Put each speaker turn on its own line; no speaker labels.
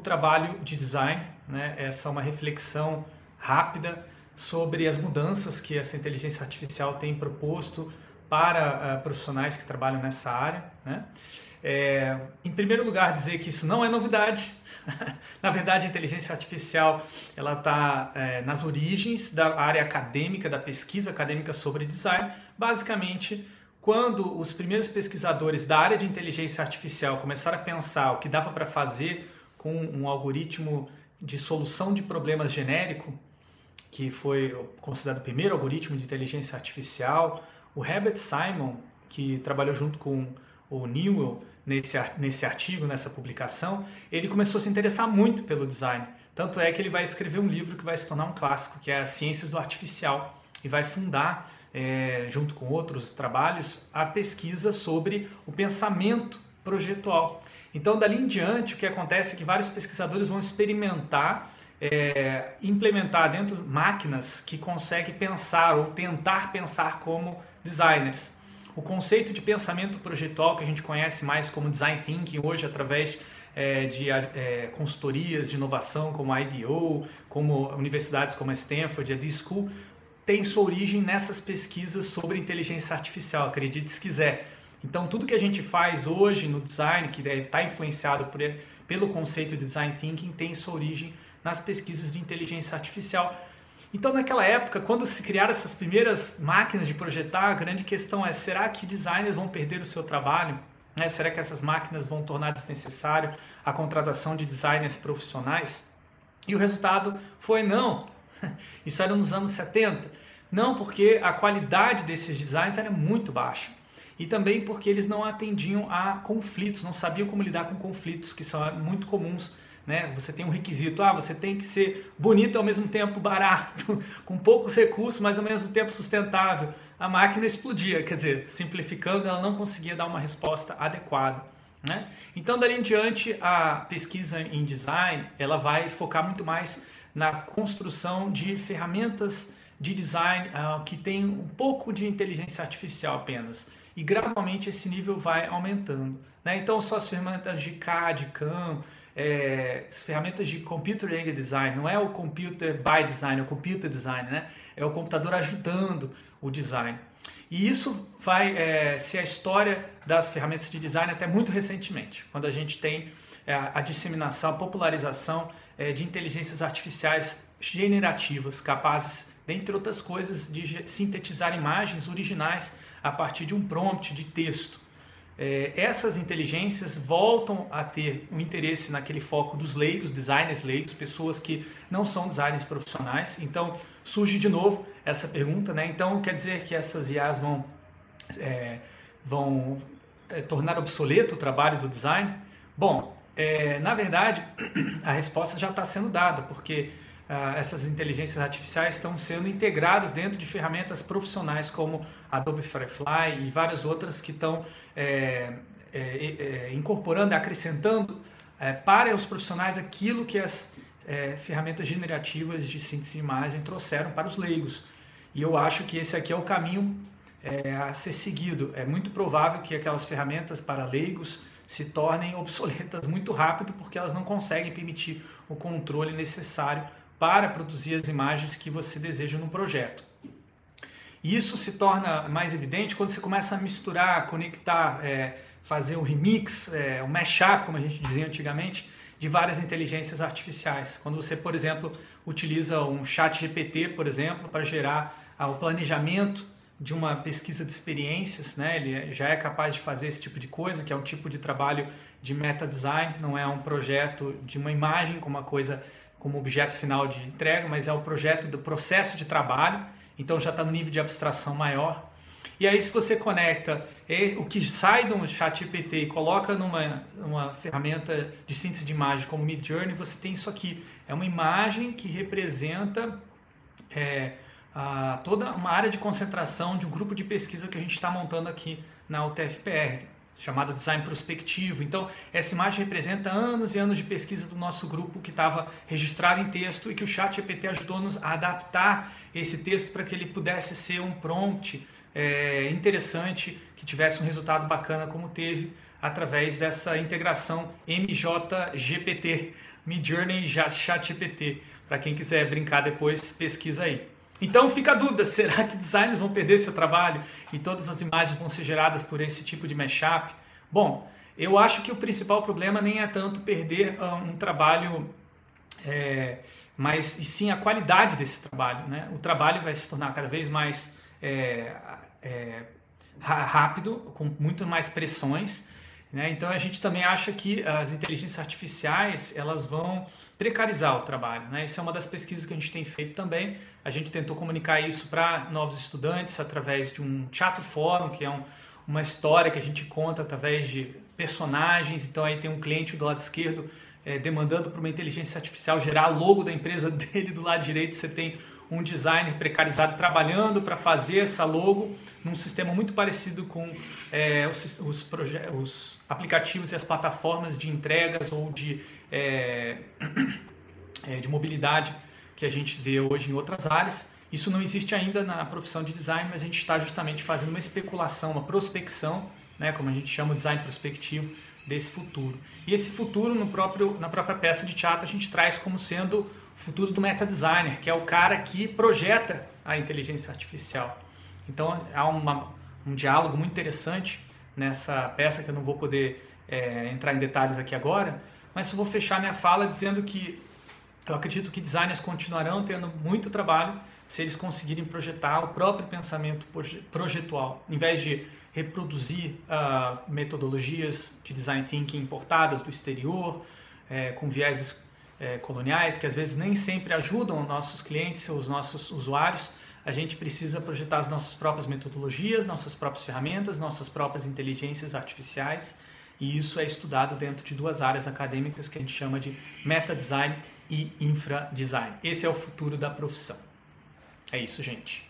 trabalho de design, né? essa é uma reflexão rápida sobre as mudanças que essa inteligência artificial tem proposto para uh, profissionais que trabalham nessa área. Né? É, em primeiro lugar, dizer que isso não é novidade. Na verdade, a inteligência artificial ela está é, nas origens da área acadêmica, da pesquisa acadêmica sobre design. Basicamente, quando os primeiros pesquisadores da área de inteligência artificial começaram a pensar o que dava para fazer com um algoritmo de solução de problemas genérico, que foi considerado o primeiro algoritmo de inteligência artificial, o Herbert Simon, que trabalhou junto com o Newell nesse, nesse artigo, nessa publicação, ele começou a se interessar muito pelo design. Tanto é que ele vai escrever um livro que vai se tornar um clássico, que é As Ciências do Artificial, e vai fundar, é, junto com outros trabalhos, a pesquisa sobre o pensamento projetual. Então, dali em diante, o que acontece é que vários pesquisadores vão experimentar, é, implementar dentro máquinas que conseguem pensar ou tentar pensar como designers. O conceito de pensamento projetual que a gente conhece mais como design thinking hoje através é, de é, consultorias de inovação como a IDEO, como universidades como a Stanford, a D-School, tem sua origem nessas pesquisas sobre inteligência artificial, acredite se quiser. Então, tudo que a gente faz hoje no design, que estar influenciado por, pelo conceito de design thinking, tem sua origem nas pesquisas de inteligência artificial. Então, naquela época, quando se criaram essas primeiras máquinas de projetar, a grande questão é: será que designers vão perder o seu trabalho? Né? Será que essas máquinas vão tornar desnecessário a contratação de designers profissionais? E o resultado foi não. Isso era nos anos 70. Não, porque a qualidade desses designs era muito baixa. E também porque eles não atendiam a conflitos, não sabiam como lidar com conflitos que são muito comuns né? Você tem um requisito, ah, você tem que ser bonito ao mesmo tempo barato, com poucos recursos, mas ao mesmo tempo sustentável. A máquina explodia, quer dizer, simplificando, ela não conseguia dar uma resposta adequada. Né? Então, dali em diante, a pesquisa em design ela vai focar muito mais na construção de ferramentas de design uh, que tem um pouco de inteligência artificial apenas. E gradualmente esse nível vai aumentando. Né? Então, só as ferramentas de CAD, CAM, é, ferramentas de computer aided design, não é o computer by design, é o computer design, né? É o computador ajudando o design. E isso vai é, ser a história das ferramentas de design até muito recentemente, quando a gente tem é, a disseminação, a popularização é, de inteligências artificiais generativas, capazes, dentre outras coisas, de sintetizar imagens originais a partir de um prompt de texto é, essas inteligências voltam a ter um interesse naquele foco dos leigos, designers leigos, pessoas que não são designers profissionais. Então surge de novo essa pergunta, né? Então quer dizer que essas IAs vão, é, vão é, tornar obsoleto o trabalho do design? Bom, é, na verdade a resposta já está sendo dada, porque essas inteligências artificiais estão sendo integradas dentro de ferramentas profissionais como Adobe Firefly e várias outras que estão é, é, é, incorporando, acrescentando é, para os profissionais aquilo que as é, ferramentas generativas de síntese de imagem trouxeram para os leigos. E eu acho que esse aqui é o caminho é, a ser seguido. É muito provável que aquelas ferramentas para leigos se tornem obsoletas muito rápido porque elas não conseguem permitir o controle necessário para produzir as imagens que você deseja no projeto. Isso se torna mais evidente quando você começa a misturar, conectar, é, fazer um remix, é, um mashup, como a gente dizia antigamente, de várias inteligências artificiais. Quando você, por exemplo, utiliza um chat GPT, por exemplo, para gerar ah, o planejamento de uma pesquisa de experiências, né? ele já é capaz de fazer esse tipo de coisa, que é um tipo de trabalho de meta design, não é um projeto de uma imagem como uma coisa como objeto final de entrega, mas é o projeto do processo de trabalho, então já está no nível de abstração maior. E aí, se você conecta o que sai do chat GPT e coloca numa uma ferramenta de síntese de imagem como Midjourney, você tem isso aqui. É uma imagem que representa é, a, toda uma área de concentração de um grupo de pesquisa que a gente está montando aqui na UTFPR chamado design prospectivo. Então, essa imagem representa anos e anos de pesquisa do nosso grupo que estava registrado em texto e que o chat GPT ajudou-nos a adaptar esse texto para que ele pudesse ser um prompt é, interessante, que tivesse um resultado bacana como teve através dessa integração MJGPT, Midjourney ChatGPT. Para quem quiser brincar depois, pesquisa aí. Então fica a dúvida, será que designers vão perder seu trabalho e todas as imagens vão ser geradas por esse tipo de mashup? Bom, eu acho que o principal problema nem é tanto perder uh, um trabalho, é, mas e sim a qualidade desse trabalho. Né? O trabalho vai se tornar cada vez mais é, é, rápido, com muito mais pressões. Né? Então a gente também acha que as inteligências artificiais elas vão precarizar o trabalho. Né? Isso é uma das pesquisas que a gente tem feito também. A gente tentou comunicar isso para novos estudantes através de um teatro fórum, que é um, uma história que a gente conta através de personagens. Então aí tem um cliente do lado esquerdo é, demandando para uma inteligência artificial gerar logo da empresa dele do lado direito. Você tem um designer precarizado trabalhando para fazer essa logo num sistema muito parecido com é, os, os, os, aplicativos e as plataformas de entregas ou de, é, é, de mobilidade que a gente vê hoje em outras áreas. Isso não existe ainda na profissão de design, mas a gente está justamente fazendo uma especulação, uma prospecção, né, como a gente chama o design prospectivo, desse futuro. E esse futuro, no próprio, na própria peça de teatro, a gente traz como sendo futuro do meta designer, que é o cara que projeta a inteligência artificial. Então há uma, um diálogo muito interessante nessa peça que eu não vou poder é, entrar em detalhes aqui agora, mas eu vou fechar minha fala dizendo que eu acredito que designers continuarão tendo muito trabalho se eles conseguirem projetar o próprio pensamento projetual, em vez de reproduzir uh, metodologias de design thinking importadas do exterior, é, com vieses é, coloniais que às vezes nem sempre ajudam nossos clientes, os nossos usuários. A gente precisa projetar as nossas próprias metodologias, nossas próprias ferramentas, nossas próprias inteligências artificiais, e isso é estudado dentro de duas áreas acadêmicas que a gente chama de meta design e infra design. Esse é o futuro da profissão. É isso, gente.